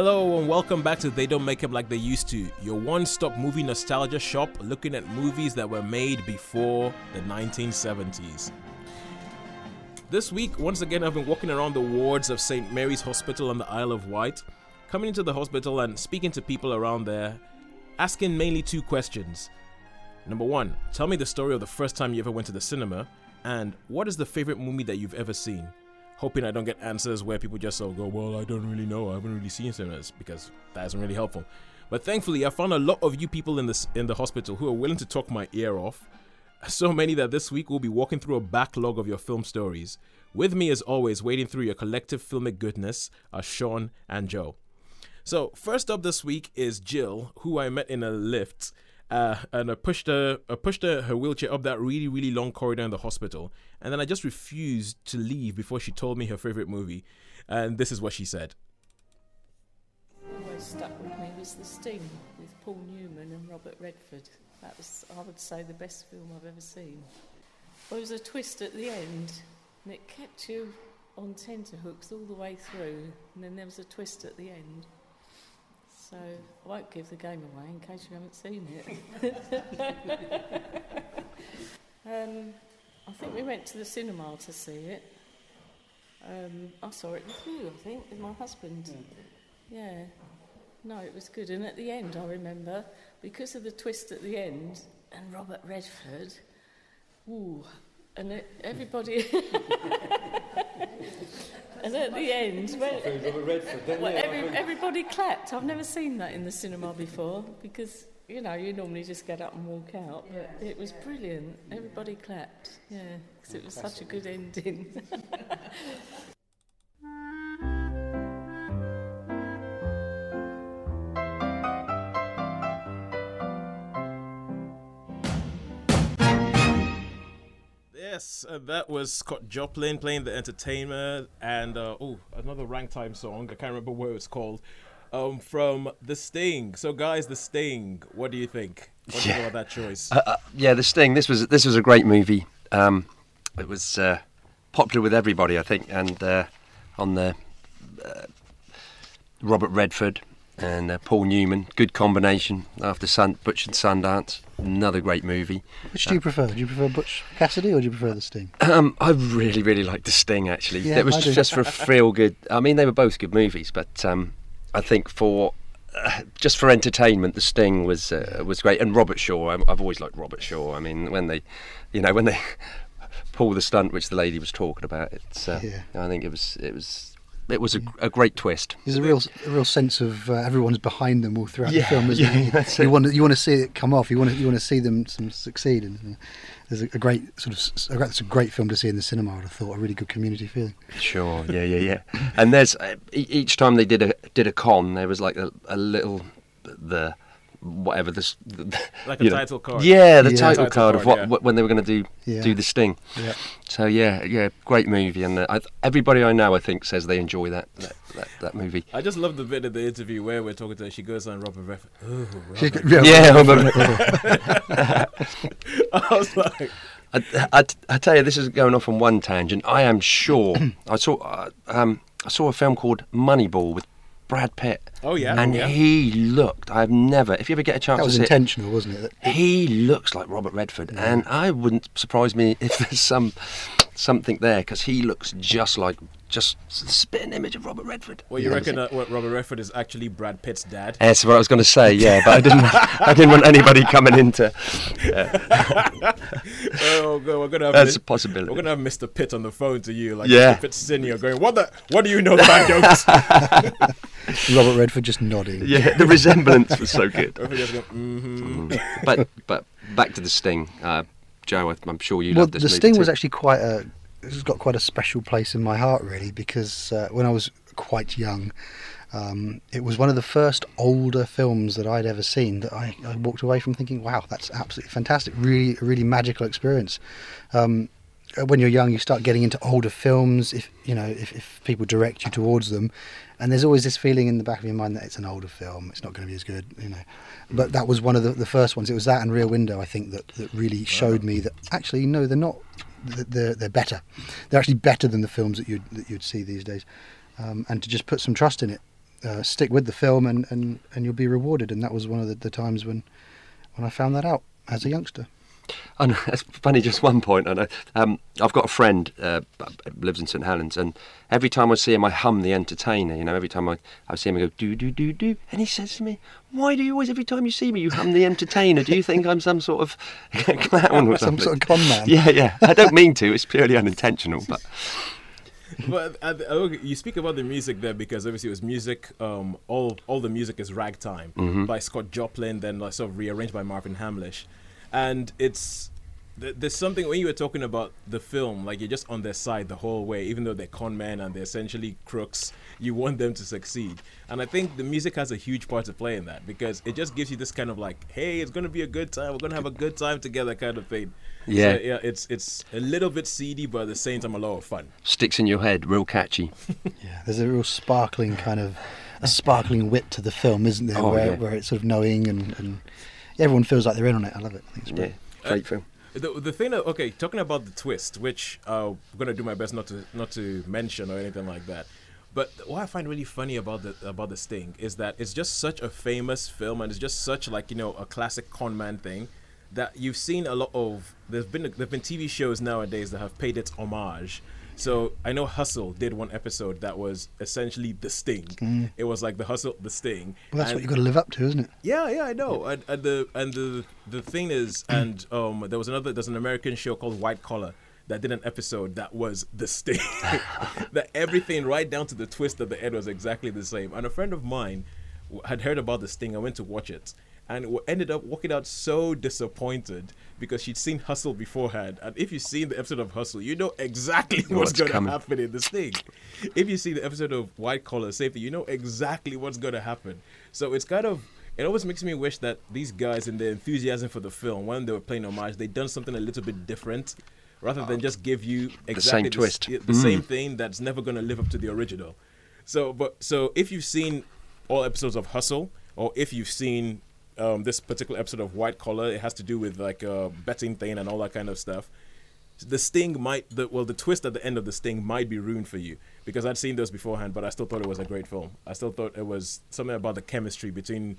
Hello and welcome back to They Don't Make Them Like They Used to, your one stop movie nostalgia shop looking at movies that were made before the 1970s. This week, once again, I've been walking around the wards of St. Mary's Hospital on the Isle of Wight, coming into the hospital and speaking to people around there, asking mainly two questions. Number one, tell me the story of the first time you ever went to the cinema, and what is the favorite movie that you've ever seen? Hoping I don't get answers where people just go, well, I don't really know. I haven't really seen cinemas because that isn't really helpful. But thankfully, I found a lot of you people in this in the hospital who are willing to talk my ear off. So many that this week we'll be walking through a backlog of your film stories. With me, as always, wading through your collective filmic goodness are Sean and Joe. So first up this week is Jill, who I met in a lift uh, and I pushed her, I pushed her, her wheelchair up that really, really long corridor in the hospital, and then I just refused to leave before she told me her favorite movie, and this is what she said. Always stuck with me was The Sting with Paul Newman and Robert Redford. That was, I would say, the best film I've ever seen. There was a twist at the end, and it kept you on tenterhooks all the way through, and then there was a twist at the end. So I won't give the game away in case you haven't seen it. um, I think we went to the cinema to see it. Um, I saw it with you, I think, with my husband. Yeah. yeah. No, it was good. And at the end, I remember, because of the twist at the end, and Robert Redford, ooh, and it, everybody. and at the end, well, every, everybody clapped. I've never seen that in the cinema before because you know you normally just get up and walk out. But it was brilliant. Everybody clapped. Yeah, because it was such a good ending. Yes, uh, that was Scott Joplin playing the entertainer, and uh, oh, another ragtime song. I can't remember what it's called. Um, from The Sting. So, guys, The Sting. What do you think? What do you think about that choice? Uh, uh, yeah, The Sting. This was this was a great movie. Um, it was uh, popular with everybody, I think, and uh, on the Robert Redford and uh, Paul Newman. Good combination after Sun, Butch and Sundance. Another great movie. Which do you prefer? Do you prefer Butch Cassidy or do you prefer The Sting? Um, I really, really like The Sting. Actually, yeah, it was just for a feel good. I mean, they were both good movies, but um, I think for uh, just for entertainment, The Sting was uh, was great. And Robert Shaw, i I've always liked Robert Shaw. I mean, when they, you know, when they pull the stunt which the lady was talking about, it's. Uh, yeah. I think it was it was it was a, a, great twist. There's a real, a real sense of uh, everyone's behind them all throughout yeah, the film, isn't yeah, it? You want to, you want to see it come off. You want to, you want to see them some succeed. And there's a, a great sort of, it's a great film to see in the cinema. I'd have thought a really good community feeling. Sure, yeah, yeah, yeah. and there's uh, each time they did a did a con, there was like a, a little the whatever this like a title card yeah the yeah. title, title, card, of what, yeah. what, when they were going to do yeah. do the sting yeah so yeah yeah great movie and uh, I, everybody i know i think says they enjoy that that, that that, movie i just love the bit of the interview where we're talking to her she goes on robert Redford oh, robert. yeah robert. i was like I, I, I, tell you, this is going off on one tangent. I am sure I saw uh, um, I saw a film called Moneyball with Brad Pitt. Oh yeah, and oh, yeah. he looked. I've never. If you ever get a chance, to that was to intentional, wasn't it? He looks like Robert Redford, yeah. and I wouldn't surprise me if there's some something there because he looks just like just spitting image of Robert Redford. Well, you yeah, reckon that what Robert Redford is actually Brad Pitt's dad? That's what I was going to say. Yeah, but I didn't. I didn't want anybody coming into. Yeah. oh, God, we're gonna have That's a possibility. We're gonna have Mr. Pitt on the phone to you, like yeah. Mr. Pitt senior, going, "What the? What do you know about jokes?" Robert Redford just nodding. Yeah, the resemblance was so good. mm-hmm. But but back to the Sting, uh, Joe. I'm sure you. Well, the Sting too. was actually quite a. It's got quite a special place in my heart, really, because uh, when I was quite young, um, it was one of the first older films that I'd ever seen that I, I, walked away from thinking, "Wow, that's absolutely fantastic! Really, really magical experience." Um, when you're young, you start getting into older films. If you know, if, if people direct you towards them, and there's always this feeling in the back of your mind that it's an older film, it's not going to be as good, you know. But that was one of the, the first ones. It was that and Rear Window, I think, that, that really showed me that actually, no, they're not. They're, they're better. They're actually better than the films that you'd that you'd see these days. Um, and to just put some trust in it, uh, stick with the film and, and, and you'll be rewarded. And that was one of the, the times when when I found that out as a youngster. And it's funny, just one point. I know. Um, I've got a friend uh, lives in St Helens, and every time I see him, I hum the Entertainer. You know, every time I, I see him, I go do do do do, and he says to me, "Why do you always, every time you see me, you hum the Entertainer? Do you think I'm some sort of clown or some something?" sort of con man. Yeah, yeah. I don't mean to. It's purely unintentional, but. but uh, uh, you speak about the music there because obviously it was music. Um, all all the music is ragtime Mm-hmm. by Scott Joplin, then like, sort of rearranged by Marvin Hamlisch, and it's there's something when you were talking about the film, like you're just on their side the whole way, even though they're con men and they're essentially crooks. You want them to succeed, and I think the music has a huge part to play in that because it just gives you this kind of like, hey, it's gonna be a good time. We're gonna have a good time together, kind of thing. Yeah. So, yeah. It's it's a little bit seedy, but at the same time, a lot of fun. Sticks in your head, real catchy. Yeah, there's a real sparkling kind of a sparkling wit to the film, isn't there? Oh, where, yeah. where it's sort of knowing and, and everyone feels like they're in on it. I love it. I think it's Yeah, great. great film. The, the thing okay, talking about the twist, which uh, I'm gonna do my best not to not to mention or anything like that. But what I find really funny about the about the Sting is that it's just such a famous film and it's just such like you know a classic con man thing that you've seen a lot of. There's been there've been TV shows nowadays that have paid its homage. So I know Hustle did one episode that was essentially the Sting. It was like the Hustle, the Sting. Well, that's and- what you've got to live up to, isn't it? yeah, yeah, I know. And, and the and the the thing is, and um, there was another. There's an American show called White Collar that did an episode that was the sting. that everything, right down to the twist at the end, was exactly the same. And a friend of mine had heard about the sting. I went to watch it. And ended up walking out so disappointed because she'd seen Hustle beforehand. And if you've seen the episode of Hustle, you know exactly what's, What's going to happen in this thing. If you see the episode of White Collar Safety, you know exactly what's going to happen. So it's kind of it always makes me wish that these guys in their enthusiasm for the film, when they were playing homage, they'd done something a little bit different, rather than just give you exactly the same the, twist. s- the same mm. thing that's never going to live up to the original. So, but so if you've seen all episodes of Hustle, or if you've seen um, this particular episode of White Collar, it has to do with like a betting thing and all that kind of stuff. The sting might, the, well, the twist at the end of the sting might be ruined for you because I'd seen those beforehand, but I still thought it was a great film. I still thought it was something about the chemistry between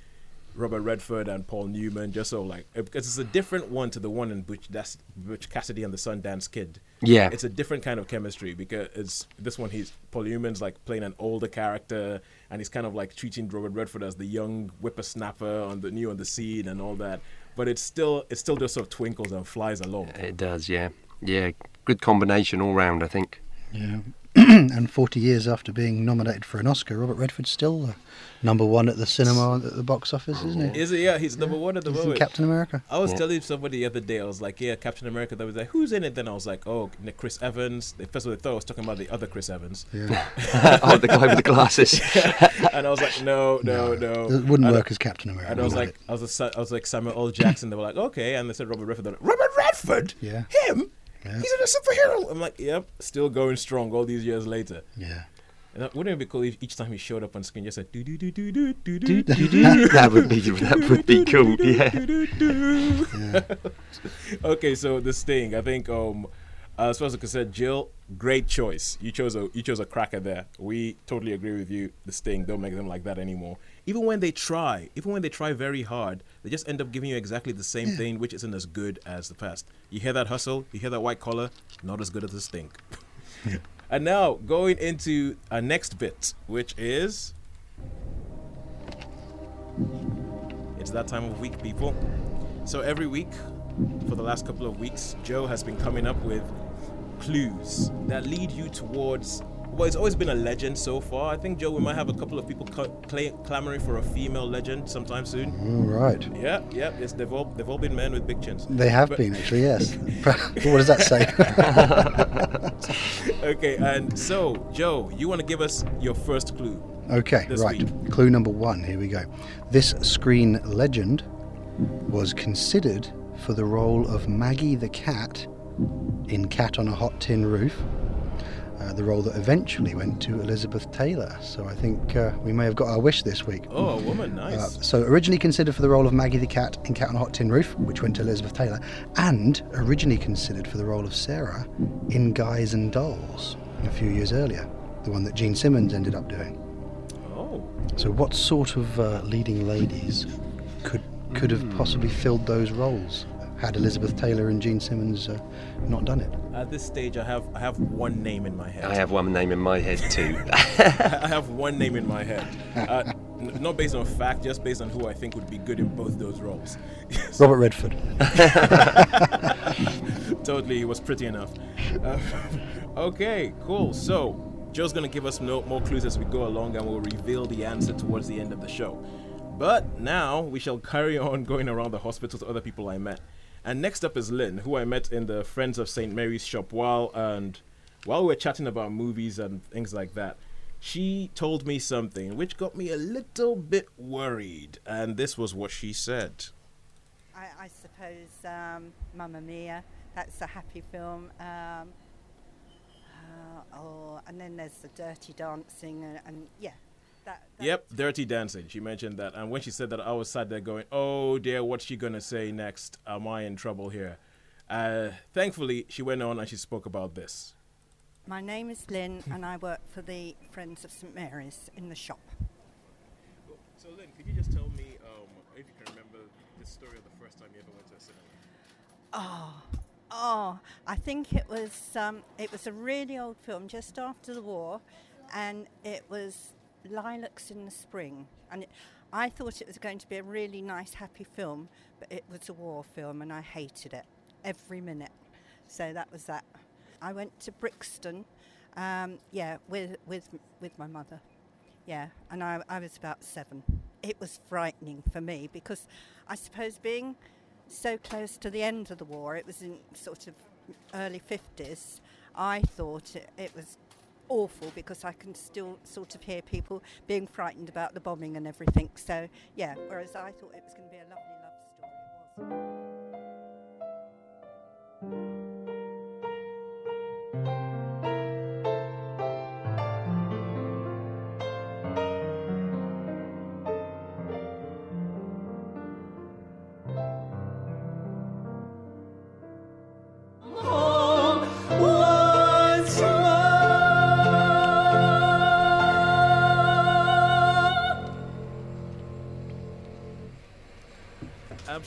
Robert Redford and Paul Newman, just so like because it's a different one to the one in Butch, that's Butch Cassidy and the Sundance Kid. Yeah. it's a different kind of chemistry because it's this one. He's Paul Newman's like playing an older character, and he's kind of like treating Robert Redford as the young whippersnapper on the new on the scene and all that. But it's still it still just sort of twinkles and flies along. It does, yeah. Yeah, good combination all round, I think. Yeah. and 40 years after being nominated for an Oscar, Robert Redford's still uh, number one at the cinema at the box office, isn't he? Is it? Yeah, he's number one at the He's in moment. Captain America. I was Yeah. telling somebody the other day, I was like, yeah, Captain America. They was like, who's in it? Then I was like, oh, Nick- Chris Evans. They, first of all, they thought I was talking about the other Chris Evans. Yeah. oh, the guy with the glasses. and I was like, no, no, no. It wouldn't and, work as Captain America. And I was like, it? I was, I was like Samuel L. Jackson. They were like, okay, and they said Robert Redford. They're like, Robert Redford? Yeah. Him? Yeah. He's a superhero. I'm like, yep, still going strong all these years later. yeah. And wouldn't it be cool if each time he showed up on screen, just said do do do do do do do do do that would be that would be cool. Yeah. yeah. okay, so the sting. I think um, as far as I'm concerned, Jill, great choice. You chose a you chose a cracker there. We totally agree with you. The sting don't make them like that anymore. Even when they try, even when they try very hard, they just end up giving you exactly the same thing, which isn't as good as the past. You hear that hustle, you hear that white collar, not as good as the stink. and now going into our next bit, which is it's that time of week, people. So every week, for the last couple of weeks, Joe has been coming up with clues that lead you towards. Well, it's always been a legend so far. I think Joe, we might have a couple of people cl- cla clamoring for a female legend sometime soon. All right. Yeah, yeah. It's, they've all they've all been men with big chins. They have But- been, actually, yes. what does that say? Okay, and so Joe, you want to give us your first clue? Okay, right. week. Clue number one. Here we go. This screen legend was considered for the role of Maggie the cat in Cat on a Hot Tin Roof. Uh, the role that eventually went to Elizabeth Taylor. So I think uh, we may have got our wish this week. Oh, a woman, Uh, nice. so originally considered for the role of Maggie the cat in Cat on a Hot Tin Roof, which went to Elizabeth Taylor, and originally considered for the role of Sarah in Guys and Dolls a few years earlier, the one that Jean Simmons ended up doing. oh, So, what sort of uh, leading ladies could could have possibly filled those roles had Elizabeth Taylor and Jean Simmons uh, not done it? At this stage, I have I have one name in my head. I have one name in my head too. I have one name in my head. Uh, n- not based on fact, just based on who I think would be good in both those roles. Robert Redford. totally, he was pretty enough. Uh, okay, cool. So, Joe's gonna give us no, more clues as we go along, and we'll reveal the answer towards the end of the show. But now we shall carry on going around the hospital to other people I met. And next up is Lynn, who I met in the Friends of St. Mary's shop while and while we were chatting about movies and things like that. She told me something which got me a little bit worried, and this was what she said. I, I suppose um, Mamma Mia, that's a happy film. Um, uh, oh, and then there's the Dirty Dancing, and, and yeah. That, that Yep, Dirty Dancing. She mentioned that, and when she said that, I was sat there going, "Oh dear, what's she gonna say next? Am I in trouble here?" Uh, thankfully, she went on and she spoke about this. My name is Lynn, and I work for the Friends of St Mary's in the shop. So, Lynn, could you just tell me um, if you can remember the story of the first time you ever went to a cinema? Oh, oh! I think it was um, it was a really old film just after the war, and it was Lilacs in the Spring. And it, I thought it was going to be a really nice, happy film, but it was a war film, and I hated it every minute. So that was that. I went to Brixton, um, yeah, with with with my mother. Yeah, and I, I was about seven. It was frightening for me because I suppose being so close to the end of the war, it was in sort of early 50s, I thought it, it was awful because I can still sort of hear people being frightened about the bombing and everything. So, yeah, whereas I thought it was going to be a lovely love story,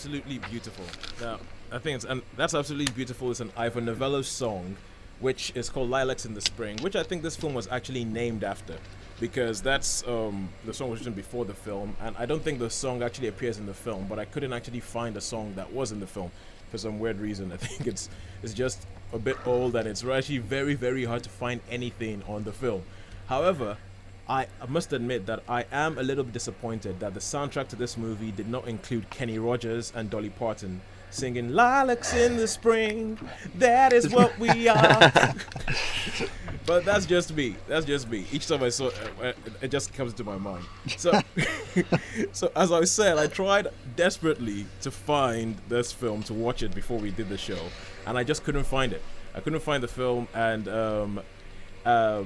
Absolutely beautiful. Yeah, I think it's and that's absolutely beautiful. It's an Ivor Novello song, which is called "Lilacs in the Spring," which I think this film was actually named after, because that's um, the song was written before the film, and I don't think the song actually appears in the film. But I couldn't actually find a song that was in the film for some weird reason. I think it's it's just a bit old, and it's actually very very hard to find anything on the film. However, I must admit that I am a little bit disappointed that the soundtrack to this movie did not include Kenny Rogers and Dolly Parton singing Lilacs in the Spring. That is what we are. but that's just me. That's just me. Each time I saw it, uh, it just comes to my mind. So, so as I said, I tried desperately to find this film to watch it before we did the show, and I just couldn't find it. I couldn't find the film, and um, uh,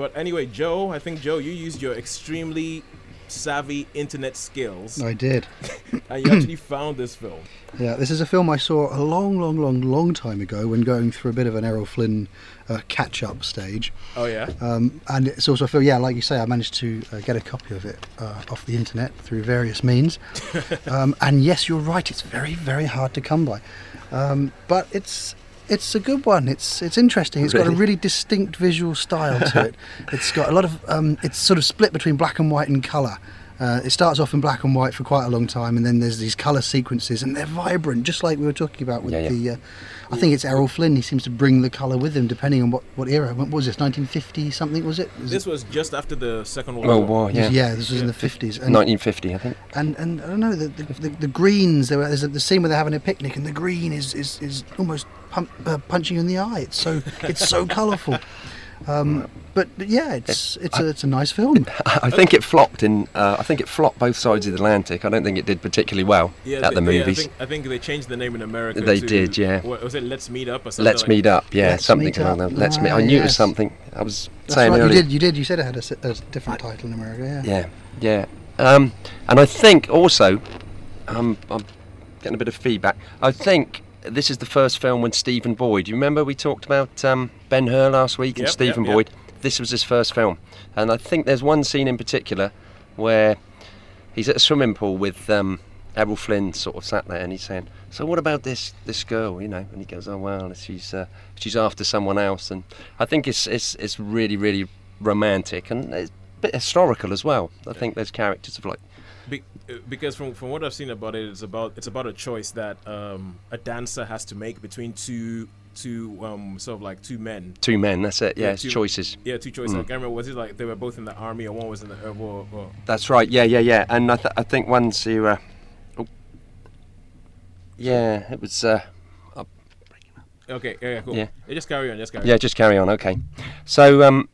but anyway, Joe, I think Joe, you used your extremely savvy internet skills, I did. and you actually found this film. Yeah, this is a film I saw a long, long, long, long time ago when going through a bit of an Errol Flynn uh, catch-up stage. Oh yeah. Um, and it's also a film, yeah, like you say, I managed to uh, get a copy of it uh, off the internet through various means. um, and yes, you're right, it's very, very hard to come by. Um, but it's it's a good one. It's it's interesting. It's got a Really? really distinct visual style to it. It's got a lot of. Um, it's sort of split between black and white and colour. Uh, it starts off in black and white for quite a long time, and then there's these colour sequences, and they're vibrant, just like we were talking about with Yeah, yeah. the. Uh, I think it's Errol Flynn. He seems to bring the colour with him, depending on what, what era. What was this? 1950 something was it? Was This it was just after the Second World World War. War, yeah. yeah, this was in the 50s. And, 1950, I think. and and I don't know the the, the, the greens. There were, there's a, the scene where they're having a picnic, and the green is is, is almost pump, uh, punching you in the eye. It's so it's so colourful. Um, but, but yeah, it's it's a it's a nice film. I think it flopped in. Uh, I think it flopped both sides of the Atlantic. I don't think it did particularly well Yeah, at the they- yeah, movies. I, think, I think they changed the name in America. They to- did, yeah. What, was it Let's Meet Up or something? Let's like meet up. Yeah, Let's something Meet along Up. that. Let's meet. I knew it was something. I was That's saying right. You did you did you said it had a different title in America. Yeah. Yeah, yeah. Um, and I think also, um, I'm getting a bit of feedback. I think this is the first film when Stephen Boyd. You remember we talked about um, Ben Hur last week and Yep, Stephen yep, yep. Boyd. This was his first film, and I think there's one scene in particular where he's at a swimming pool with um, Errol Flynn, sort of sat there, and he's saying, "So what about this this girl?" You know, and he goes, "Oh well, she's uh, she's after someone else." And I think it's it's it's really really romantic and it's a bit historical as well. I think there's characters of like Be- because from from what I've seen about it, it's about it's about a choice that um, a dancer has to make between two two um, sort of like two men. two men. That's it. Yeah, Yeah, it's two- choices. Yeah, two choices. Mm. I can't remember. Was it like they were both in the army, or one was in the uh, war? Or, That's right. Yeah, yeah, yeah. And I, th- I think once you, uh, oh, yeah, it was. Uh, okay, yeah, yeah, cool. Yeah. just carry on. Just carry yeah, on. just carry on. Okay. So, um,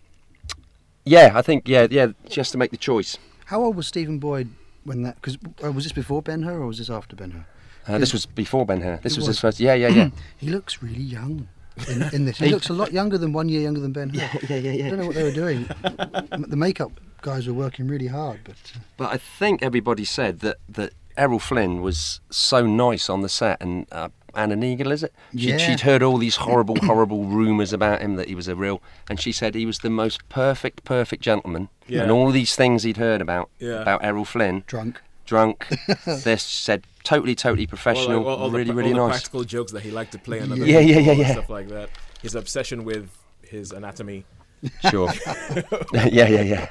yeah, I think yeah, yeah, she has to make the choice. How old was Stephen Boyd when that? Because uh, was this before Ben Hur or was this after Ben Hur? Uh, this was before Ben Hur. This was, was. his first. Yeah, yeah, yeah. He looks really young in, in this. He looks a lot younger than one year younger than Ben Hur. yeah, yeah, yeah. I don't know what they were doing. the makeup guys were working really hard, but uh, But I think everybody said that that Errol Flynn was so nice on the set, and uh, Anna Neagle, is it? She'd, Yeah. she'd heard all these horrible, horrible rumours about him that he was a real, and she said he was the most perfect, perfect gentleman, Yeah. and all these things he'd heard about Yeah. about Errol Flynn, drunk. drunk. they said totally, totally All, professional, like, all, all really, pra- really all the nice. practical jokes that he liked to play on other Yeah, yeah, yeah, yeah. stuff like that. His obsession with his anatomy. Sure. yeah, yeah, yeah.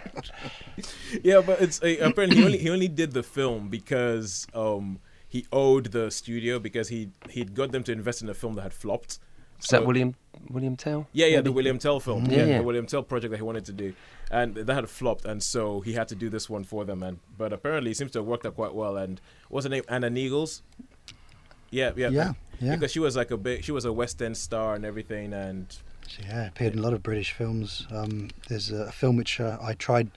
Yeah, but it's uh, apparently he only he only did the film because um he owed the studio because he he'd got them to invest in a film that had flopped. Is that William William Tell? Yeah, yeah, the? William Tell film. Yeah, Yeah, yeah. the William Tell project that he wanted to do, and that had flopped, and so he had to do this one for them. And but apparently, it seems to have worked out quite well. And what's her name? Anna Neagles. Yeah, yeah, Yeah, yeah. Because she was like a big, she was a West End star and everything, and So, yeah, appeared in a lot of British films. Um, there's a film which uh, I tried.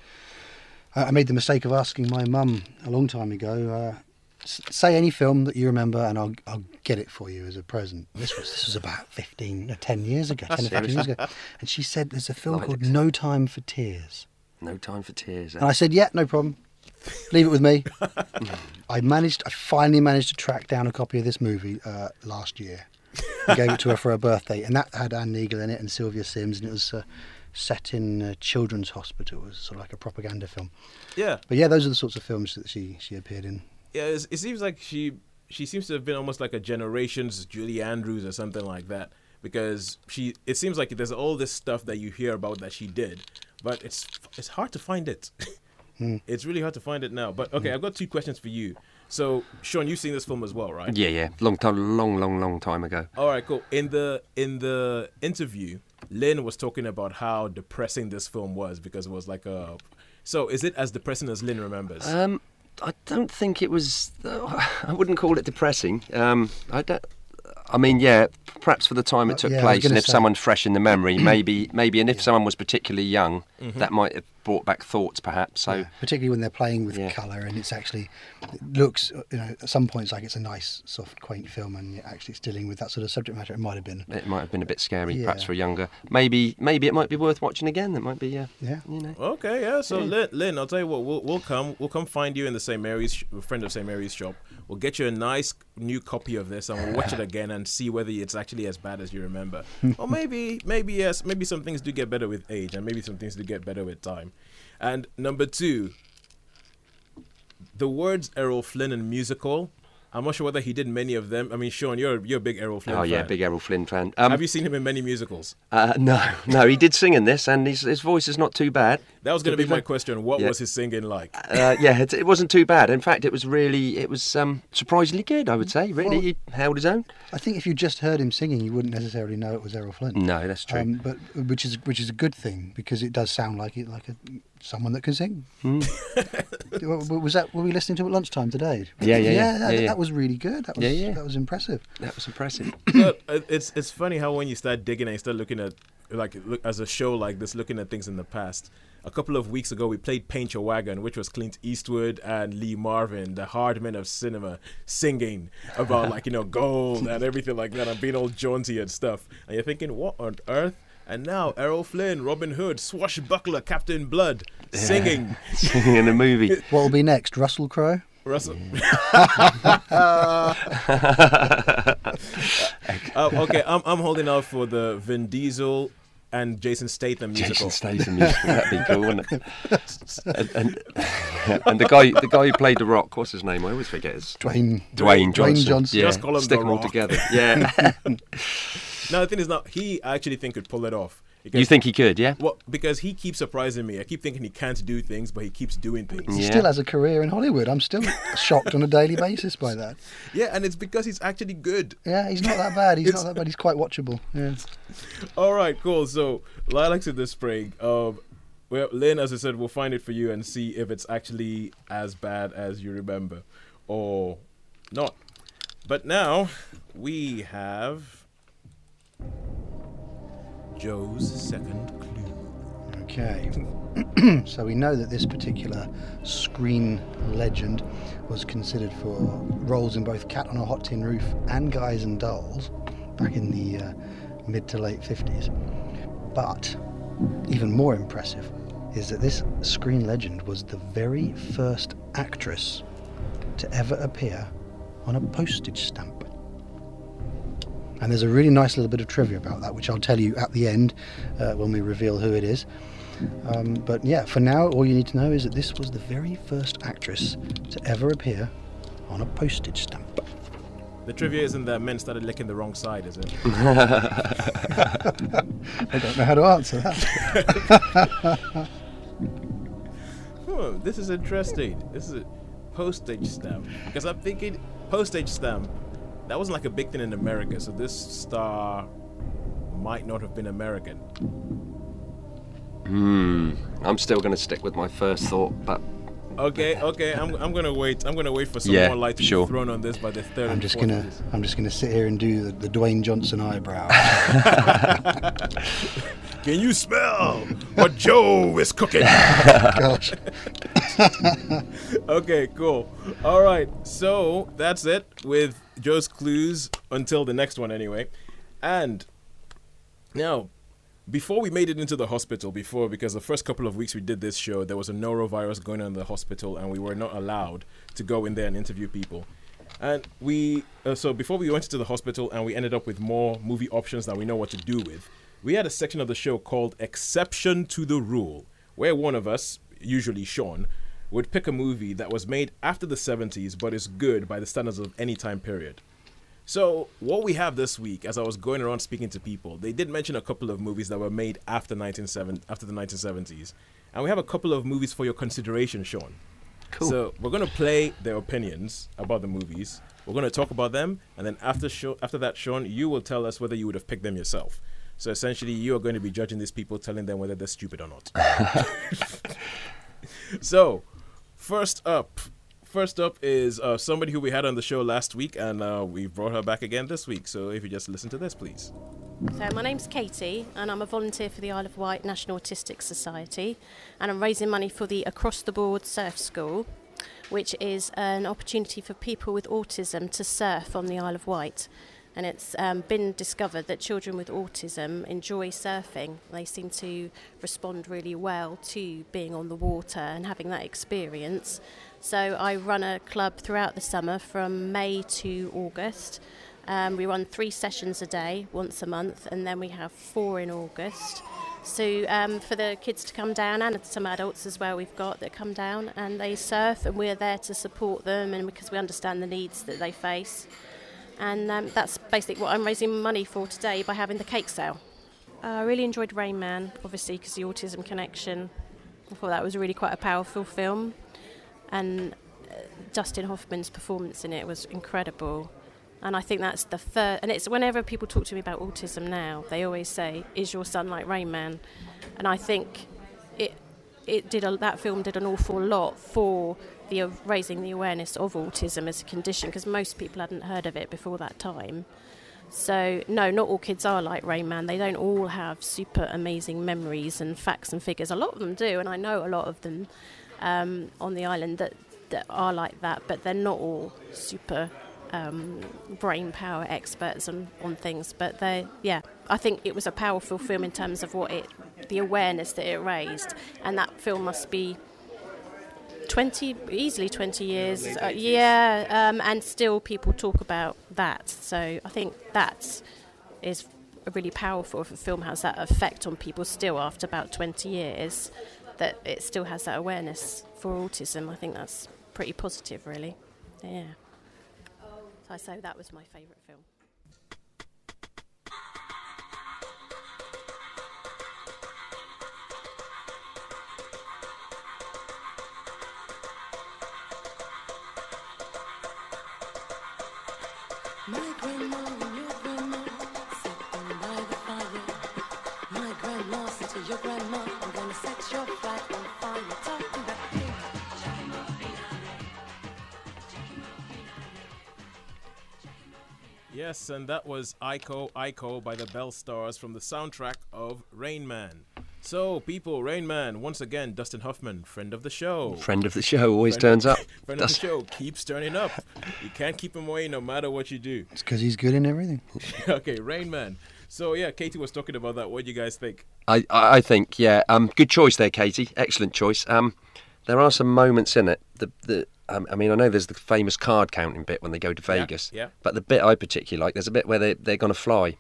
I I made the mistake of asking my mum a long time ago. Uh, s- say any film that you remember, and I'll I'll get it for you as a present. This was this was about 15, uh, 10 years ago, ten or fifteen years ago, and she said there's a film called Lilacs. No Time for Tears, No time for tears. eh? and I said yeah, no problem. Leave it with me. I managed. I finally managed to track down a copy of this movie uh, last year. I gave it to her for her birthday, and that had Anne Neagle in it and Sylvia Syms, and it was uh, set in a children's hospital. It was sort of like a propaganda film. yeah, But yeah, those are the sorts of films that she she appeared in. Yeah. It seems like she she seems to have been almost like a generation's Julie Andrews or something like that. Because she, it seems like there's all this stuff that you hear about that she did, but it's it's hard to find it. It's really hard to find it now. But okay, I've got two questions for you. So, Sean, you've seen this film as well, right? Yeah, yeah. Long time, long, long, long time ago. All right, cool. In the in the interview, Lynn was talking about how depressing this film was because it was like a. So, is it as depressing as Lynn remembers? Um, I don't think it was. I wouldn't call it depressing. Um, I don't. I mean, yeah, perhaps for the time Uh, it took yeah, place, and if say- someone's fresh in the memory, maybe, maybe, and if someone was particularly young, Mm-hmm. that might have brought back thoughts, perhaps. So, Yeah, particularly when they're playing with Yeah. colour and it's actually it looks you know at some points like it's a nice soft quaint film and yet actually it's dealing with that sort of subject matter it might have been it might have been a bit scary, perhaps for a younger. Maybe, maybe it might be worth watching again. It might be, uh, yeah you know. okay, yeah. So, Lynn, Lynn, I'll tell you what. We'll we'll come. We'll come find you in the St. Mary's sh- friend of St. Mary's shop. We'll get you a nice new copy of this, and we'll watch it again and see whether it's actually as bad as you remember, or maybe, maybe yes, maybe some things do get better with age, and maybe some things do get better with time. And number two, the words Errol Flynn and musical. I'm not sure whether he did many of them. I mean, Sean, you're you're a big Errol Flynn Oh fan. yeah, big Errol Flynn fan. Um, Have you seen him in many musicals? uh, no, no, he did sing in this, and his his voice is not too bad. That was going to To be be my question. What Yeah. was his singing like? Uh, yeah, it, it wasn't too bad. In fact, it was really, it was um, surprisingly good. I would say. Really, Well- he held his own. I think if you just heard him singing you wouldn't necessarily know it was Errol Flynn No, that's true. um, but which is which is a good thing because it does sound like it like a someone that can sing. W- was that were we listening to at lunchtime today Yeah, yeah, yeah. that, Yeah, yeah. that was really good that was Yeah, yeah. that was impressive that was impressive. but uh, it's it's funny how when you start digging and you start looking at like look, as a show like this, looking at things in the past. A couple of weeks ago, we played "Paint Your Wagon," which was Clint Eastwood and Lee Marvin, the hard men of cinema, singing about like you know gold and everything like that, and being all jaunty and stuff. And you're thinking, what on earth? And now Errol Flynn, Robin Hood, swashbuckler, Captain Blood, singing. Singing in a movie. what will be next Russell Crowe Russell. Uh, okay, I'm I'm holding out for the Vin Diesel, and Jason Statham musical. Jason Statham musical. That'd be cool, wouldn't it? and, and, and the guy, the guy who played the Rock, what's his name? I always forget his. Dwayne. Dwayne Johnson. Johnson. Yeah, Just call him stick The them all together. Yeah. No, the thing is, now he. I actually think could pull it off. You think he could? Yeah. Well, because he keeps surprising me. I keep thinking he can't do things, but he keeps doing things. He Yeah. still has a career in Hollywood. I'm still shocked on a daily basis by that. Yeah, and it's because he's actually good. Yeah, he's not that bad. He's not that bad. He's quite watchable. Yeah. All right, cool. So, Lilacs in the Spring. Um, well, Lynn, as I said, we'll find it for you and see if it's actually as bad as you remember or not. But now we have Joe's second clue. Okay. so we know that this particular screen legend was considered for roles in both Cat on a Hot Tin Roof and Guys and Dolls back in the uh, mid to late 50s. But even more impressive is that this screen legend was the very first actress to ever appear on a postage stamp. And there's a really nice little bit of trivia about that, which I'll tell you at the end uh, when we reveal who it is. Um, but yeah, for now, all you need to know is that this was the very first actress to ever appear on a postage stamp. The trivia isn't that men started licking the wrong side, is it? I don't know how to answer that. Hmm, this is interesting. This is a postage stamp. Because I'm thinking postage stamp, that wasn't like a big thing in America, so this star might not have been American. Hmm. I'm still going to stick with my first thought, but Okay, okay, I'm, I'm gonna wait. I'm gonna wait for some Yeah, more light to sure. be thrown on this by the third. I'm just gonna, of. I'm just gonna sit here and do the, the Dwayne Johnson eyebrow. Can you smell what Joe is cooking? Gosh, okay, cool. All right, so that's it with Joe's clues until the next one, anyway. And now, before we made it into the hospital, before because the first couple of weeks we did this show, there was a norovirus going on in the hospital, and we were not allowed to go in there and interview people. And we, uh, so before we went into the hospital, and we ended up with more movie options that we know what to do with. We had a section of the show called "Exception to the Rule," where one of us, usually Sean, would pick a movie that was made after the 70s but is good by the standards of any time period. So, what we have this week, as I was going around speaking to people, they did mention a couple of movies that were made after 1970, after the 1970s, and we have a couple of movies for your consideration, Sean. Cool. So we're gonna play their opinions about the movies. We're gonna talk about them, and then after show, after that, Sean, you will tell us whether you would have picked them yourself. So essentially, you are going to be judging these people, telling them whether they're stupid or not. so, first up, first up is uh, somebody who we had on the show last week, and uh, we brought her back again this week. So if you just listen to this, please. So my name's Katie, and I'm a volunteer for the Isle of Wight National Autistic Society, and I'm raising money for the Across the Board Surf School, which is an opportunity for people with autism to surf on the Isle of Wight. And it's um, been discovered that children with autism enjoy surfing. They seem to respond really well to being on the water and having that experience. So I run a club throughout the summer from May to August. Um, we run three sessions a day, once a month, and then we have four in August. So um, for the kids to come down and some adults as well, we've got that come down and they surf, and we're there to support them, and because we understand the needs that they face. And um, that's basically what I'm raising money for today by having the cake sale. Uh, I really enjoyed Rain Man, obviously because the autism connection. I thought that was really quite a powerful film, and uh, Dustin Hoffman's performance in it was incredible. And I think that's the first. And it's whenever people talk to me about autism now, they always say, "Is your son like Rain Man?" And I think it did a, that film did an awful lot for the uh, raising the awareness of autism as a condition because most people hadn't heard of it before that time. So no, not all kids are like Rain Man. They don't all have super amazing memories and facts and figures. A lot of them do, and I know a lot of them um, on the island that that are like that, but they're not all super um, brain power experts on, on things. But they, yeah, I think it was a powerful film in terms of what it, the awareness that it raised, and that film must be. 20 easily 20 years uh, yeah um, and still people talk about that so i think that is a really powerful if a film has that effect on people still after about 20 years, that it still has that awareness for autism. I think that's pretty positive, really. Yeah. So I say that was my favourite film. Yes, and that was Iko Iko by the Belle Stars from the soundtrack of Rain Man. So, people, Rain Man, once again, Dustin Hoffman, friend of the show. Friend of the show always Friend- turns up. Friend of the show keeps turning up. You can't keep him away no matter what you do. It's because he's good in everything. okay, Rain Man. So, yeah, Katie was talking about that. What do you guys think? I, I I think, yeah. Um, good choice there, Katie. Excellent choice. Um, there are some moments in it. The the um, I mean, I know there's the famous card counting bit when they go to Vegas. Yeah, Vegas. yeah. But the bit I particularly like, there's a bit where they they're going to fly,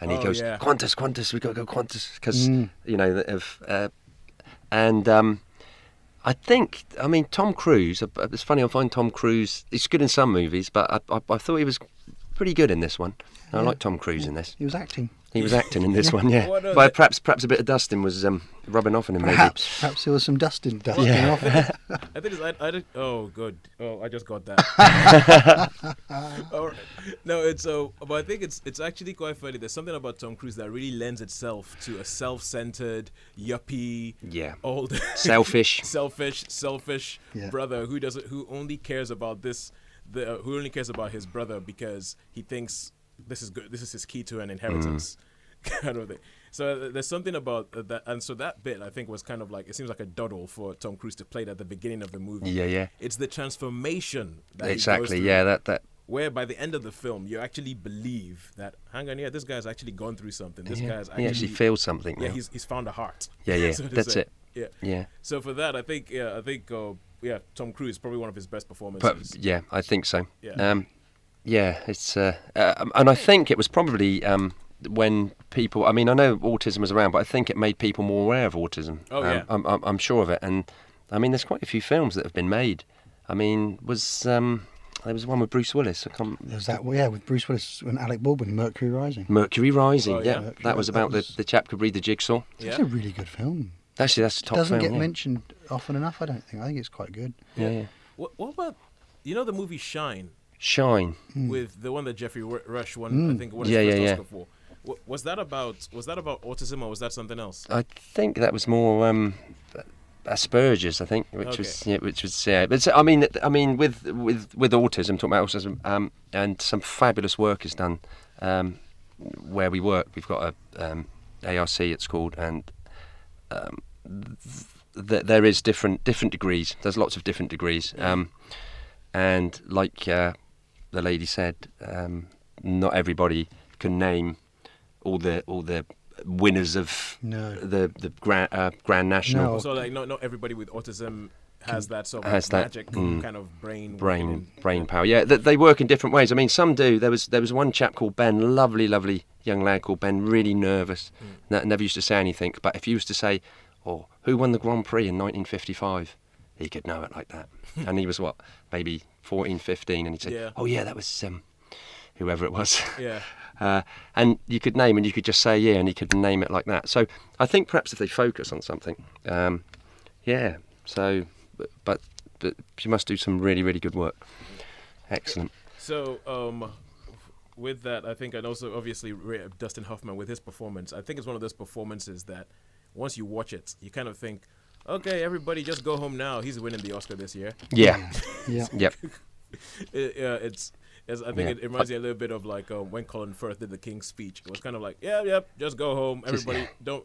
and he Oh, goes yeah. Qantas, Qantas, we got to go Qantas because you know of, uh, and um, I think I mean Tom Cruise. uh, It's funny I find Tom Cruise. He's good in some movies, but I, I, I thought he was pretty good in this one. I like Tom Cruise in this. He was acting. He was acting in this one, yeah. What are But the- perhaps perhaps a bit of dusting was um, rubbing off on him, maybe. Perhaps, perhaps there was some dusting, dusting Yeah. off. I think it's, I, I did, oh, good. Oh, I just got that. All right. No, it's so, but I think it's it's actually quite funny. There's something about Tom Cruise that really lends itself to a self-centered, yuppie, Yeah. old, Selfish. selfish, selfish Yeah. brother who doesn't, who only cares about this, the uh, who only cares about his brother because he thinks this is good. This is his key to an inheritance, Mm. kind of thing. So uh, there's something about that, and so that bit I think was kind of like it seems like a doddle for Tom Cruise to play at the beginning of the movie. Yeah, yeah. It's the transformation that Exactly. through, Yeah, that that. Where by the end of the film, you actually believe that, hang on, yeah, this guy's actually gone through something. This yeah. guy's he actually, actually feels something. yeah, now. he's he's found a heart. Yeah, yeah, so that's say. it. Yeah. Yeah. So for that, I think, yeah, I think, uh, yeah, Tom Cruise probably one of his best But performances. yeah, I think so. Yeah. Um, yeah, it's uh, uh, and I think it was probably um, when people. I mean, I know autism was around, but I think it made people more aware of autism. Oh, um, yeah. I'm, I'm, I'm sure of it, and I mean, there's quite a few films that have been made. I mean, was um, there was one with Bruce Willis? I can't, There was that, yeah, with Bruce Willis and Alec Baldwin, Mercury Rising. Mercury Rising. Oh, yeah, yeah. that was That about was- the, the chap could read the jigsaw. yeah. It's a really good film. Actually, that's the top It Doesn't film. get yeah. mentioned often enough, I don't think. I think it's quite good. Yeah, yeah. What, what about, you know, the movie Shine Shine. with the one that Geoffrey Rush won? I think won his. Yeah, first yeah, yeah. For. Wa- Was that about was that about autism or was that something else? I think that was more um, Asperger's. I think, which Okay. was yeah, which was yeah. But so- I mean, I mean, with with with autism, talking about autism, um, and some fabulous work is done um, where we work. We've got a um, ARC, it's called, and um, th- th- there is different different degrees. There's lots of different degrees, um, and like uh, the lady said, um, not everybody can name all the all the winners of No. the the grand uh, grand national No. So like, not not everybody with autism has that sort of Has that, magic mm. kind of brain brain working brain power. Yeah, th- they work in different ways. I mean, some do. There was there was one chap called Ben, lovely lovely young lad called Ben, really nervous. Ne- never used to say anything, but if you used to say, "Oh, who won the Grand Prix in 1955?" he could know it like that. and he was what, maybe 14, 15, and he'd say, Yeah. "Oh yeah, that was um, whoever it was." Yeah. Uh, and you could name and you could just say yeah and you could name it like that so i think perhaps if they focus on something um, yeah so but, but but you must do some really really good work excellent So, um, with that, I think, and also obviously Dustin Hoffman with his performance, I think it's one of those performances that once you watch it, you kind of think, okay, everybody just go home now. He's winning the Oscar this year. yeah Yeah. yep It, yeah, it's. it's I think Yeah. it, it reminds me a little bit of like um, when Colin Firth did the King's Speech. It was kind of like, yeah, yep, just go home. Everybody, don't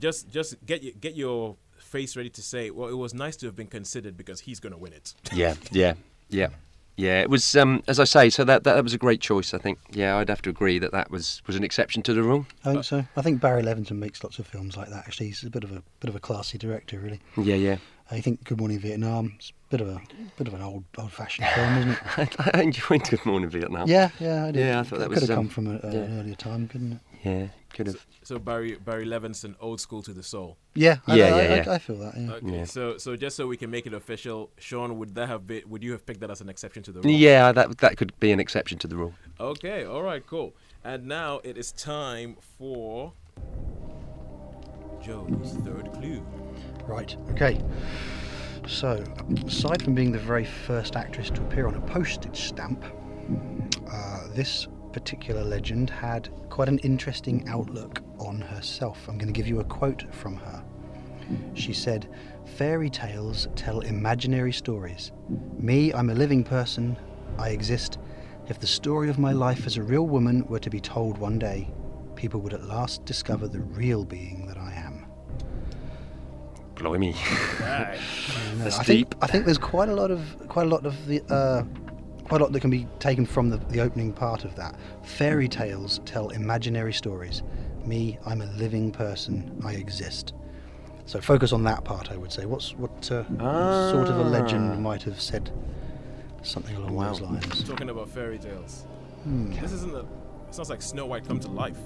just just get your, get your face ready to say, well, it was nice to have been considered because he's going to win it. yeah yeah yeah yeah it was um, as i say so that, that was a great choice i think yeah i'd have to agree that that was was an exception to the rule I think so. I think Barry Levinson makes lots of films like that. Actually, he's a bit of a bit of a classy director, really. yeah yeah I think Good Morning Vietnam It's a bit of a bit of an old old fashioned film, isn't it? I enjoyed Good Morning Vietnam. Yeah, yeah, I did. Yeah, I thought that It was, could have um, come from a, a, yeah. an earlier time, couldn't it? Yeah, could have. So Barry Barry Levinson, old school to the soul. Yeah, I, Yeah, I, yeah, I, yeah. I feel that. Yeah. Okay, Yeah. so so just so we can make it official, Sean, would that have been? Would you have picked that as an exception to the rule? Yeah, that that could be an exception to the rule. Okay, all right, cool. And now it is time for Joe's third clue. Right. Okay. So, aside from being the very first actress to appear on a postage stamp, uh, this particular legend had quite an interesting outlook on herself. I'm going to give you a quote from her. She said, Fairy tales tell imaginary stories. Me, I'm a living person. I exist. If the story of my life as a real woman were to be told one day, people would at last discover the real being that I am. Blimey. That's I deep. think I think there's quite a lot of quite a lot of the uh, quite a lot that can be taken from the, the opening part of that. Fairy tales tell imaginary stories. Me, I'm a living person. I exist. So focus on that part. I would say. What's what uh, sort of a Ah. legend might have said something along Wow. those lines? Talking about fairy tales. Hmm, This isn't a. It sounds like Snow White come to life.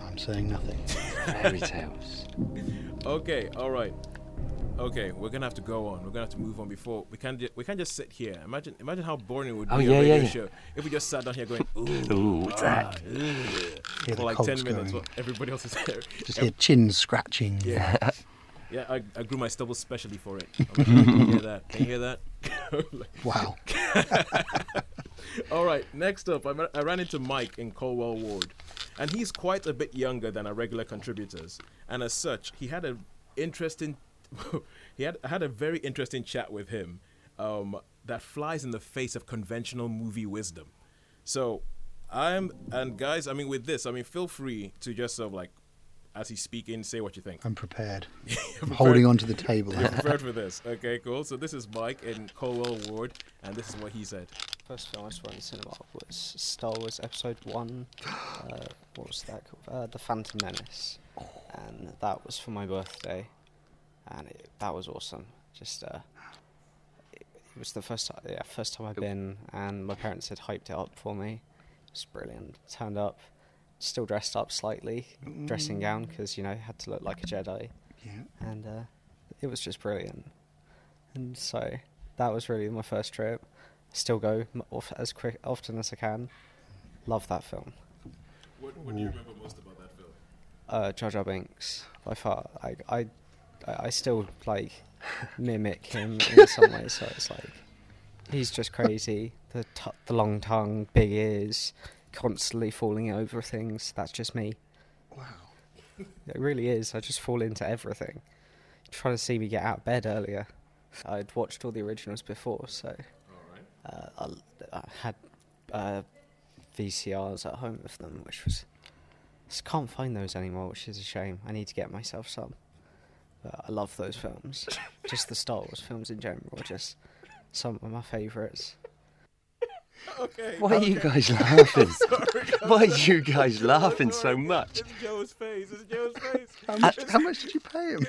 I'm saying nothing. Fairy tales. Okay, all right. Okay, we're gonna have to go on. We're gonna have to move on before we can't. Ju- we can't just sit here. Imagine, imagine how boring it would oh, be Oh, a radio yeah, yeah. show if we just sat down here going, "Ooh, Ooh, what's ah, that? ugh," Hear for like ten minutes. While everybody else is there. Just hear chin scratching. Yeah, yeah. I, I grew my stubble specially for it. Like, Can you hear that? Can you hear that? Wow. All right, next up, I, I ran into Mike in Colwell Ward, and he's quite a bit younger than our regular contributors, and as such, he had an interesting, he had I had a very interesting chat with him, um, that flies in the face of conventional movie wisdom. So, I'm and guys, I mean, with this, I mean, feel free to just sort of like, as he's speaking, say what you think. I'm prepared. I'm prepared? holding on to the table. You're prepared for this, okay? Cool. So this is Mike in Colwell Ward, and this is what he said. First film I saw in the cinema was Star Wars Episode One. Uh, what was that called? Uh, the Phantom Menace, and that was for my birthday, and it, that was awesome. Just uh, it, it was the first time, yeah, first time I've been, and my parents had hyped it up for me. It was brilliant. Turned up, still dressed up slightly, dressing gown because you know had to look like a Jedi, Yeah. and uh, it was just brilliant. And so that was really my first trip. Still go off as quick often as I can. Love that film. What, what do you remember most about that film? Uh, Jar Jar Binks by far. I I I I still like mimic him in some ways. So it's like he's just crazy. The t- the long tongue, big ears, constantly falling over things. That's just me. Wow. It really is. I just fall into everything. Trying to see me get out of bed earlier. I'd watched all the originals before, so uh, I, I had uh, VCRs at home of them, which was just can't find those anymore, which is a shame. I need to get myself some. I love those films. just the Star Wars films in general, just some of my favourites. Okay. Why are you guys laughing? Why are you guys laughing so much? It's Joe's face. It's Joe's face. How much, how much did you pay him?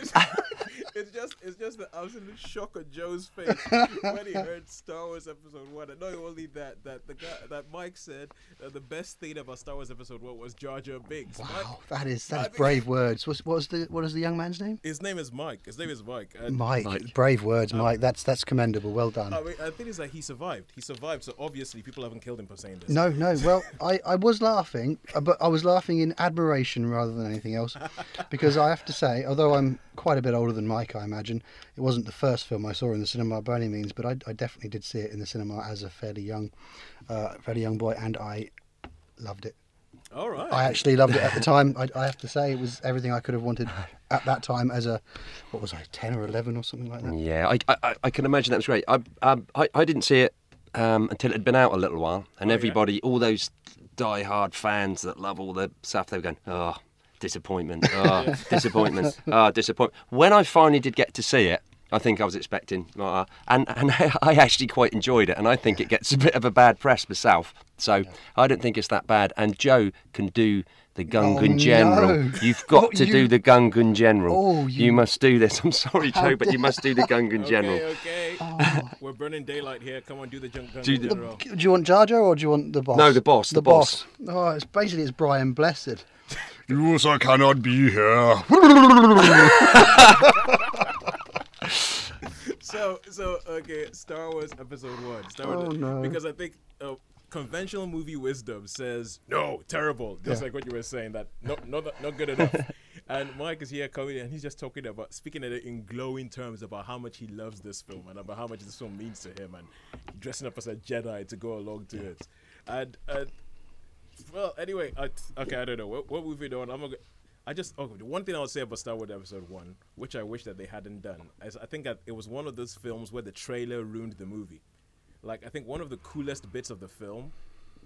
it's just it's just the absolute shock on Joe's face when he heard Star Wars Episode One. And not only that, that the guy that Mike said that the best thing about Star Wars Episode One was Jar Jar Binks. Mike- Wow, that is I that's think- brave words. What's, what was the what is the young man's name? his name is Mike. His name is Mike. And Mike. Mike. Brave words, um, Mike. That's that's commendable. Well done. I mean, I think it's like he survived. He survived. So obviously, people haven't killed him for saying this. No, no. Well, I, I was laughing, uh, but I was laughing in admiration rather than anything else, because I have to say, although I'm quite a bit older than Mike, I imagine it wasn't the first film I saw in the cinema by any means, but I, I definitely did see it in the cinema as a fairly young, uh, fairly young boy, and I loved it. All right. I actually loved it at the time. I, I have to say, it was everything I could have wanted at that time as a, what was I, ten or eleven or something like that. Yeah, I, I, I can imagine that was great. I, um, I, I didn't see it um, until it had been out a little while, and Oh, yeah? everybody, all those die-hard fans that love all the stuff, they were going, oh, disappointment, oh, disappointment, oh, disappointment. When I finally did get to see it, I think I was expecting, uh, and and I actually quite enjoyed it, and I think it gets a bit of a bad press myself. So I don't think it's that bad. And Joe can do the Gungan Oh, General. no. You've got Oh, to you- do the Gungan General. Oh, you... you- must do this. I'm sorry, Joe, but you must do the Gungan General. Okay, okay. We're burning daylight here. Come on, do the Gungan Do the- general. Do you want Jar Jar or do you want the boss? No, the boss, the boss. Oh, it's basically it's Brian Blessed. Yes, I cannot be here. So, so okay, Star Wars Episode One. Star Wars, Oh, no. Because I think conventional movie wisdom says no, terrible. Just Yeah. like what you were saying, that not not not good enough. and Mike is here coming and he's just talking about speaking it in glowing terms about how much he loves this film and about how much this film means to him and dressing up as a Jedi to go along to it. And uh, well, anyway, I, okay, I don't know what, what movie on. I'm gonna. I just okay. The one thing I would say about Star Wars Episode One, which I wish that they hadn't done, is I think that it was one of those films where the trailer ruined the movie. Like I think one of the coolest bits of the film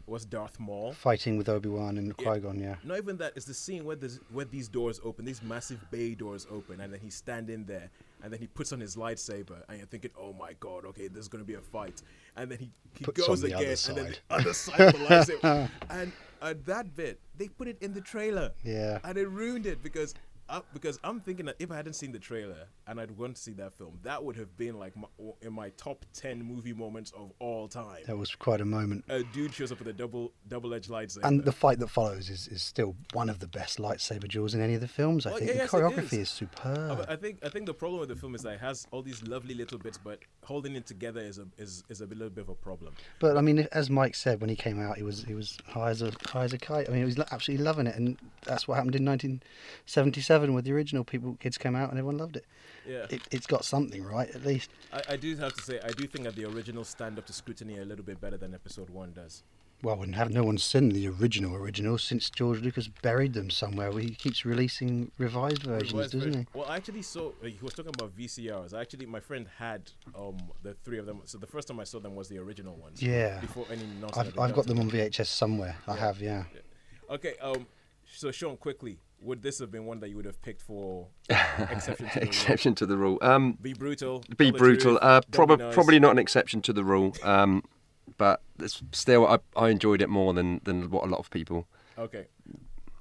was Darth Maul. Fighting with Obi Wan and. Qui Gon, yeah. Not even that. It's the scene where there's, where these doors open, these massive bay doors open, and then he's standing there, and then he puts on his lightsaber, and you're thinking, "Oh my god, okay, there's gonna be a fight," and then he, he Puts goes on the other again, and then the other side of the lightsaber, and uh, that bit they put it in the trailer, Yeah. and it ruined it because. Uh, because I'm thinking that if I hadn't seen the trailer and I'd gone to see that film, that would have been like my, in my top ten movie moments of all time. That was quite a moment. A dude shows up with a double double-edged lightsaber. And the fight that follows is, is still one of the best lightsaber duels in any of the films. I Well, think yes, the it choreography is. is, superb. I- I think I think the problem with the film is that it has all these lovely little bits, but holding it together is a is, is a little bit of a problem. But I mean, as Mike said when he came out, he was he was high as a high as a kite. I mean, he was absolutely loving it, and that's what happened in 1977 with the original. People, kids came out and everyone loved it. Yeah, it it's got something right at least. I, I do have to say I do think that the original stand up to scrutiny a little bit better than Episode One does. Well, and have no one's seen the original original since George Lucas buried them somewhere. He keeps releasing revised versions, Revised doesn't version. he? Well, I actually saw uh, he was talking about VCRs. I actually, my friend had um the three of them. So the first time I saw them was the original ones. Yeah. Before any nonsense. I've I've got them on VHS somewhere. I Yeah. have, yeah. Okay. Um. So Sean, quickly, would this have been one that you would have picked for exception to the rule? to the rule. Um, Be brutal. be brutal. truth, Uh, don't be prob- nice. Probably not an exception to the rule. Um, but it's still, I, I enjoyed it more than, than what a lot of people. Okay.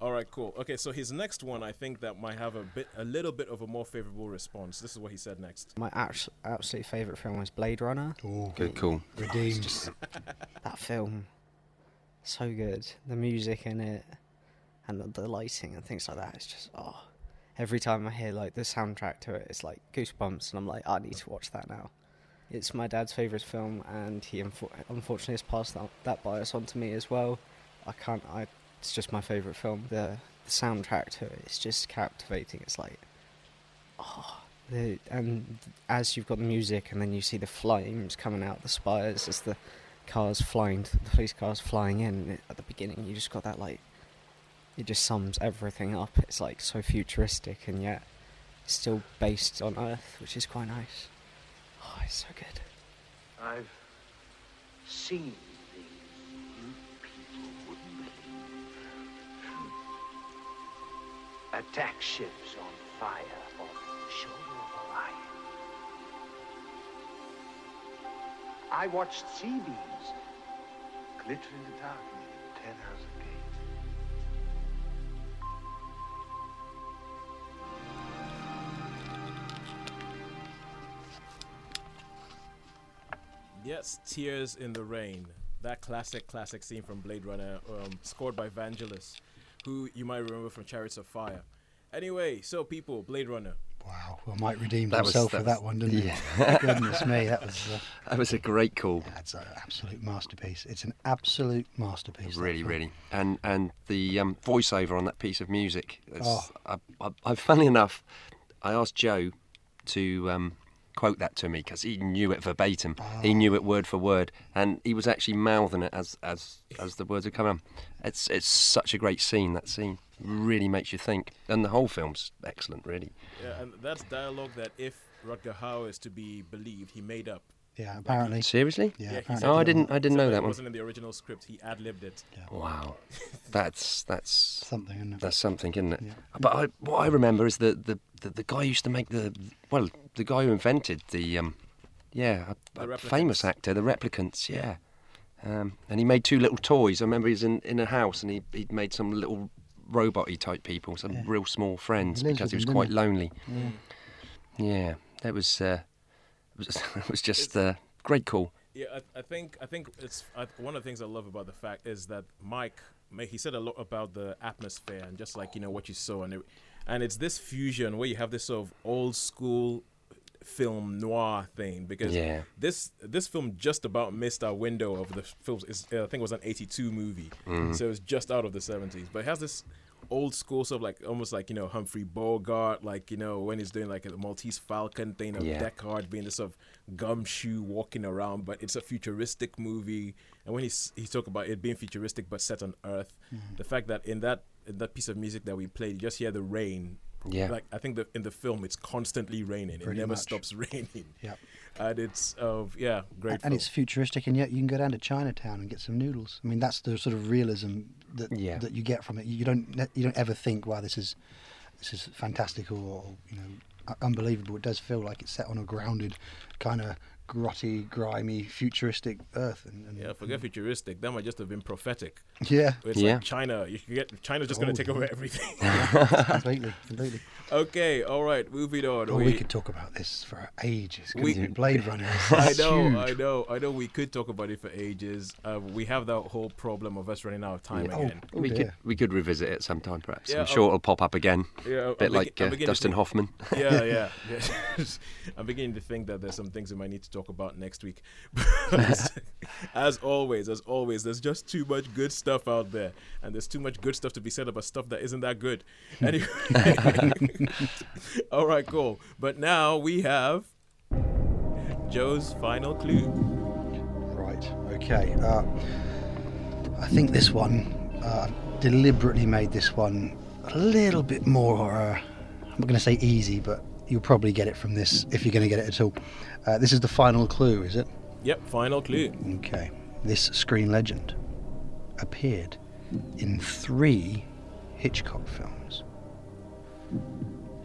All right, cool. Okay, so his next one, I think that might have a bit, a little bit of a more favorable response. This is what he said next. My abs- absolute favourite film was Blade Runner. Oh, Good cool, redeemed. That film, so good. The music in it, and the, lighting and things like that. It's just oh, every time I hear like the soundtrack to it, it's like goosebumps, and I'm like, I need to watch that now. It's my dad's favourite film, and he unfor- unfortunately has passed that, that bias on to me as well. I can't. I. It's just my favourite film. The, the soundtrack to it, it's just captivating. It's like, oh, the, and as you've got the music, and then you see the flames coming out of the spires as the cars flying, the police cars flying in at the beginning. You just got that like, it just sums everything up. It's like so futuristic and yet still based on Earth, which is quite nice. Oh, it's so good. I've seen things you people wouldn't believe. Attack ships on fire off the shoulder of Orion. I watched C-beams glitter in the dark near Tannhäuser Yes, Tears in the Rain. That classic, classic scene from Blade Runner, um, scored by Vangelis, who you might remember from Chariots of Fire. Anyway, so people, Blade Runner. Wow. Well, Mike redeemed That was- himself that for that one, didn't yeah. he? Goodness me, that was. Uh, That was a great call. that's an absolute masterpiece. It's an absolute masterpiece. Really, really, and and the um, voiceover on that piece of music. is- Oh. I, I, I, funnily enough, I asked Joe to um, quote that to me because he knew it verbatim. He ah. knew it word for word, and he was actually mouthing it as as as the words were coming. It's it's such a great scene. That scene really makes you think, and the whole film's excellent. Really, Yeah, and that's dialogue that, if Rutger Hauer is to be believed, he made up. Yeah, apparently. seriously. Yeah, he apparently. Oh, I didn't I didn't said know that that it one. wasn't in the original script. He ad libbed it. Wow, that's that's Something, isn't it? That's something, isn't it? Yeah. But I, what I remember is that the, the the guy used to make the well, the guy who invented the um, yeah, a, a famous actor, the replicants, yeah. Um, and he made two little toys. I remember he was in, in a house and he he made some little robot-y type people, some Yeah. real small friends because he was quite lonely. Yeah. Yeah, that was uh, it was it was just uh, great call. Yeah, I, I think I think it's I, one of the things I love about the fact is that Mike, he said a lot about the atmosphere and just like you know what you saw and it, and it's this fusion where you have this sort of old school film noir thing because Yeah. this this film just about missed our window of the films. It's, uh, I think it was an '82 movie, Mm. so it's just out of the '70s. But it has this old school stuff, like almost like you know Humphrey Bogart, like you know when he's doing like a Maltese Falcon thing of Yeah. Deckard being this sort of gumshoe walking around, but it's a futuristic movie. And when he's he talked about it being futuristic but set on Earth, Mm-hmm. the fact that in that in that piece of music that we played, you just hear the rain. Yeah. Like I think that in the film it's constantly raining. Pretty it never much. stops raining. Yep. And it's of yeah, great. and it's futuristic, and yet you can go down to Chinatown and get some noodles. I mean, that's the sort of realism that Yeah. that you get from it. You don't you don't ever think, "Wow, this is this is fantastical," or you know, unbelievable. It does feel like it's set on a grounded, kind of grotty, grimy, futuristic Earth. And, and Yeah, forget futuristic. That might just have been prophetic. Yeah. It's Yeah. like China. You can get China's just Oh, going to take over everything. completely, completely. okay, all right, moving on. Oh, we, could talk about this for ages. We- we, Blade Runner. is I know, huge. I know, I know. We could talk about it for ages. Uh, we have that whole problem of us running out of time Yeah. again. Oh, we dear. could we could revisit it sometime perhaps. Yeah, I'm sure oh. it'll pop up again. Yeah, a bit I'm like begin- uh, Dustin think- Hoffman. yeah, yeah. yeah. I'm beginning to think that there's some things we might need to talk about next week. as always, as always, there's just too much good stuff out there, and there's too much good stuff to be said about stuff that isn't that good. Anyway, all right, cool. But now we have Joe's final clue. Right. Okay. Uh, I think this one uh, deliberately made this one a little bit more. Uh, I'm not going to say easy, but you'll probably get it from this if you're going to get it at all. Uh, this is the final clue, is it? Yep, final clue. Okay. This screen legend appeared in three Hitchcock films.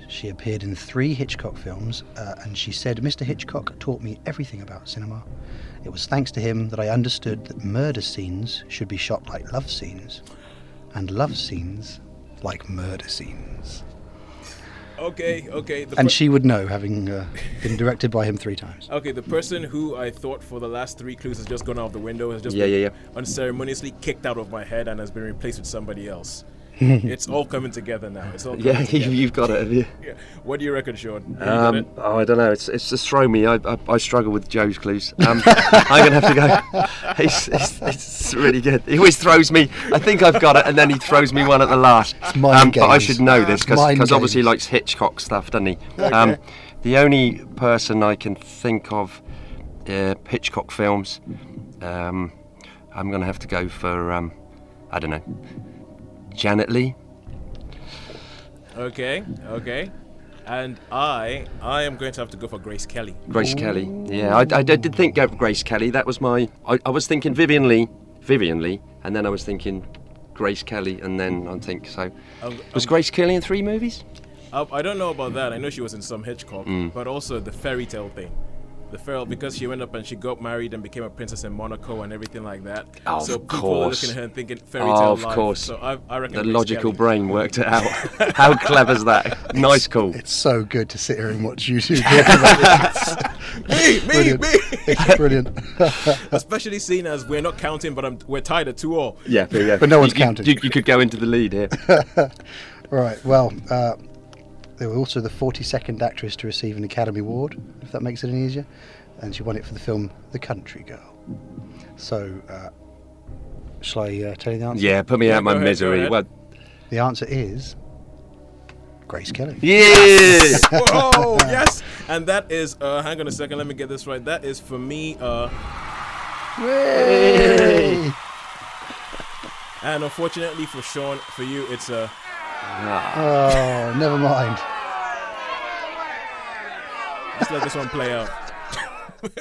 She appeared in three Hitchcock films, uh, and she said, Mr. Hitchcock taught me everything about cinema. It was thanks to him that I understood that murder scenes should be shot like love scenes, and love scenes like murder scenes. Okay, okay. The And per- she would know, having uh, been directed by him three times. Okay, the person who I thought for the last three clues has just gone out of the window, has just Yeah, been yeah, unceremoniously kicked out of my head and has been replaced with somebody else. it's all coming together now. It's all Yeah, you, together. you've got it, have you? Yeah. What do you reckon, Sean? You got Um, it? oh, I don't know. It's it's just thrown me. I, I, I struggle with Joe's clues. Um, I'm gonna have to go. He's, it's, it's really good. He always throws me. I think I've got it, and then he throws me one at the last. It's mind but I should know this Mind because obviously he likes Hitchcock stuff, doesn't he? Um, the only person I can think of uh, Hitchcock films. Um, I'm gonna have to go for um, I don't know. Janet Leigh. Okay, okay. And I, I am going to have to go for Grace Kelly. Grace Kelly. Yeah, I, I, I did think of Grace Kelly. That was my. I, I was thinking Vivien Leigh, Vivien Leigh, and then I was thinking Grace Kelly, and then I think so. Um, Was um, Grace Kelly in three movies? I, I don't know about that. I know she was in some Hitchcock, Mm. but also the fairy tale thing. The fairy because she went up and she got married and became a princess in Monaco and everything like that. Oh, so of people course. are looking at her and thinking fairy Oh, tale of life. course. So I, I reckon The logical Kelly. brain worked it out. How clever's that? Nice call. It's so good to sit here and watch you two talk about this. me, me, Brilliant. me. It's brilliant. Especially seeing as we're not counting, but I'm, we're tied at two all. Yeah, there you go. But no one's You- you- counting. You, you could go into the lead here. right. Well, uh, they were also the 42nd actress to receive an Academy Award, if that makes it any easier, and she won it for the film The Country Girl. So, uh, shall I uh, tell you the answer? Yeah, put me Yeah, out my ahead, misery. Well, The answer is Grace Kelly. yeah. Whoa, yes. And that is, uh, hang on a second, let me get this right. That is for me, uh, Hey! and unfortunately for Sean, for you, it's uh, Oh, never mind. Just let this one play out.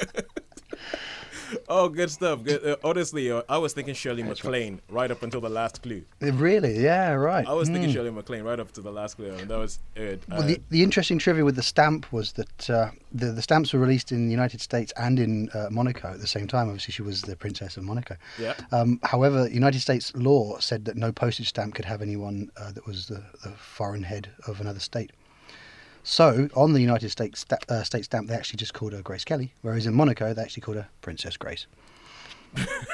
Oh, good stuff. Good. Uh, honestly, uh, I was thinking Shirley MacLaine right up until the last clue. Uh, Really? Yeah, right. I was thinking Hmm. Shirley MacLaine right up to the last clue, and that was it. Well, Uh, the, the interesting trivia with the stamp was that uh, the, the stamps were released in the United States and in uh, Monaco at the same time. Obviously, she was the Princess of Monaco. Yeah. Um, however, United States law said that no postage stamp could have anyone uh, that was the, the foreign head of another state. So, on the United States sta- uh, state stamp, they actually just called her Grace Kelly, whereas in Monaco, they actually called her Princess Grace.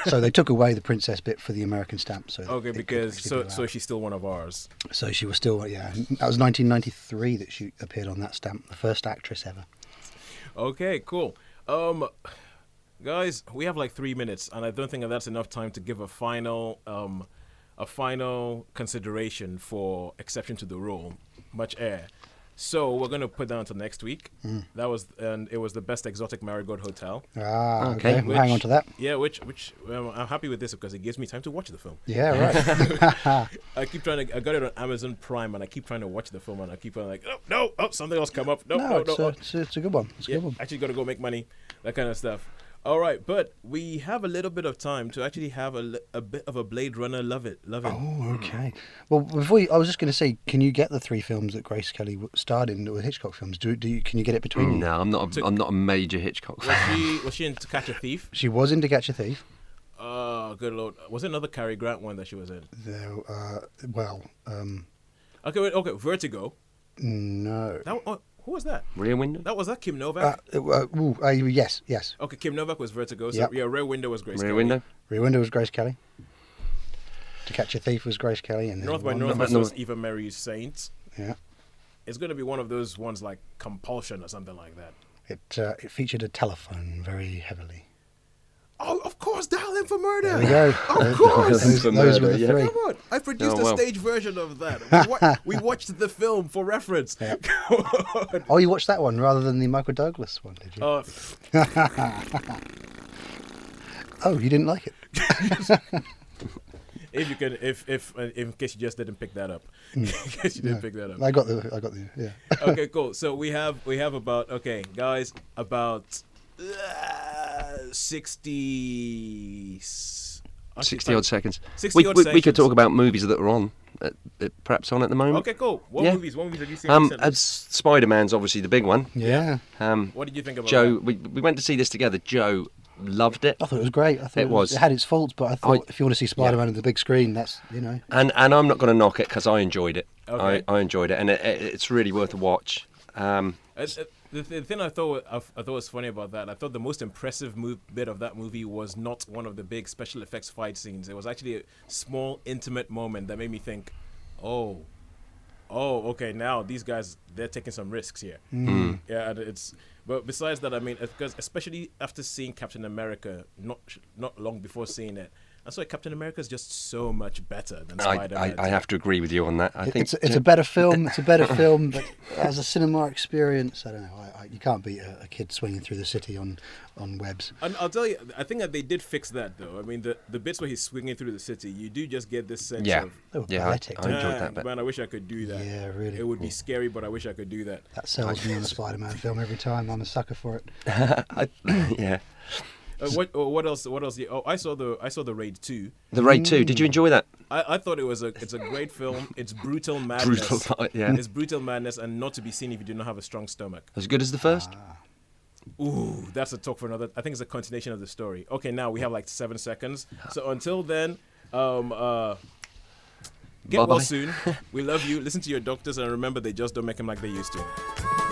so they took away the princess bit for the American stamp. So okay, because so so she's still one of ours. So she was still, yeah. That was 1993 that she appeared on that stamp, the first actress ever. Okay, cool. Um, guys, we have like three minutes, and I don't think that's enough time to give a final um, a final consideration for exception to the rule. Much air. So we're gonna put that until next week. Mm. That was and it was the best exotic marigold hotel. Ah, okay. We'll hang on to that. Yeah, which which um, I'm happy with this because it gives me time to watch the film. Yeah, right. I keep trying to. I got it on Amazon Prime, and I keep trying to watch the film, and I keep on like, oh no, oh something else come up. No, no, no. it's, oh. a, it's, a, it's a good one. It's a Yeah, good one. actually got to go make money, that kind of stuff. All right, but we have a little bit of time to actually have a, a bit of a Blade Runner love it, love it. Oh, okay. Well, before you, I was just going to say, can you get the three films that Grace Kelly starred in that were Hitchcock films? Do, do you, can you get it between you? No, I'm not. A, I'm not a major Hitchcock Was fan. she was she in To Catch a Thief? She was in To Catch a Thief. Oh, good lord! Was it another Cary Grant one that she was in? There, uh, well, um, Okay, wait, okay, Vertigo. no. That oh, who was that? Rear Window. That was that Kim Uh, Novak. uh, ooh, uh, yes, yes. okay, Kim Novak was Vertigo. So Yep. yeah, Rear Window was Grace. Rear Kelly. Window. Rear Window was Grace Kelly. To Catch a Thief was Grace Kelly. And there's North by Northwest North- was Eva Marie Saint. Yeah. It's going to be one of those ones like Compulsion or something like that. It, uh, it featured a telephone very heavily. Oh, of course, Dial M for Murder. There we go. Of course. Those, For those were murder, the yeah. three. Come on, I produced Oh, a stage version of that. We, wa- we watched the film for reference. Yep. Come on. Oh, you watched that one rather than the Michael Douglas one, did you? Uh, oh, you didn't like it? if you can, if if uh, in case you just didn't pick that up, in case you didn't No. pick that up. I got the. I got the. Yeah. okay, cool. So we have we have about okay, guys, about uh, sixty. 60 odd seconds. 60 we, odd we, we could talk about movies that are on, uh, uh, perhaps on at the moment. Okay, cool. What Yeah. movies? What movies have you seen Um, recently? Spider Man's obviously the big one. Yeah. Um, What did you think about Joe, that? we, we went to see this together. Joe loved it. I thought it was great. I thought It was. It had its faults, but I thought I- if you want to see Spider-Man on the big screen, that's you know. And and I'm not going to knock it because I enjoyed it. Okay. I, I enjoyed it, and it, it, it's really worth a watch. Um, Uh, the, the thing I thought I, I thought was funny about that, I thought the most impressive move, bit of that movie was not one of the big special effects fight scenes. It was actually a small, intimate moment that made me think, "Oh, oh, okay, now these guys they're taking some risks here." Mm. Yeah, it's. But besides that, I mean, because especially after seeing Captain America, not not long before seeing it, I why Captain America is just so much better than I, Spider I, Man. I have to agree with you on that. I It- think it's it's a better film. It's a better film, but as a cinema experience, I don't know. I, I, you can't beat a, a kid swinging through the city on on webs. And I'll tell you, I think that they did fix that though. I mean, the the bits where he's swinging through the city, you do just get this sense Yeah. of, They Yeah, I- poetic. I enjoyed that "Man, bit." Man, I wish I could do that. Yeah, really. It would be scary, but I wish I could do that. That sells me on a Spider-Man film every time. I'm a sucker for it. I, yeah. Uh, what uh, what else? What else? Oh, I saw the I saw the Raid two. The Raid 2, did you enjoy that? I, I thought it was a it's a great film. It's brutal madness. Brutal, yeah. It's brutal madness, and not to be seen if you do not have a strong stomach. As good as the first? Ooh, that's a talk for another. I think it's a continuation of the story. Okay, now we have like seven seconds. So until then, um, uh, get well Bye-bye. soon. We love you. Listen to your doctors, and remember, they just don't make them like they used to.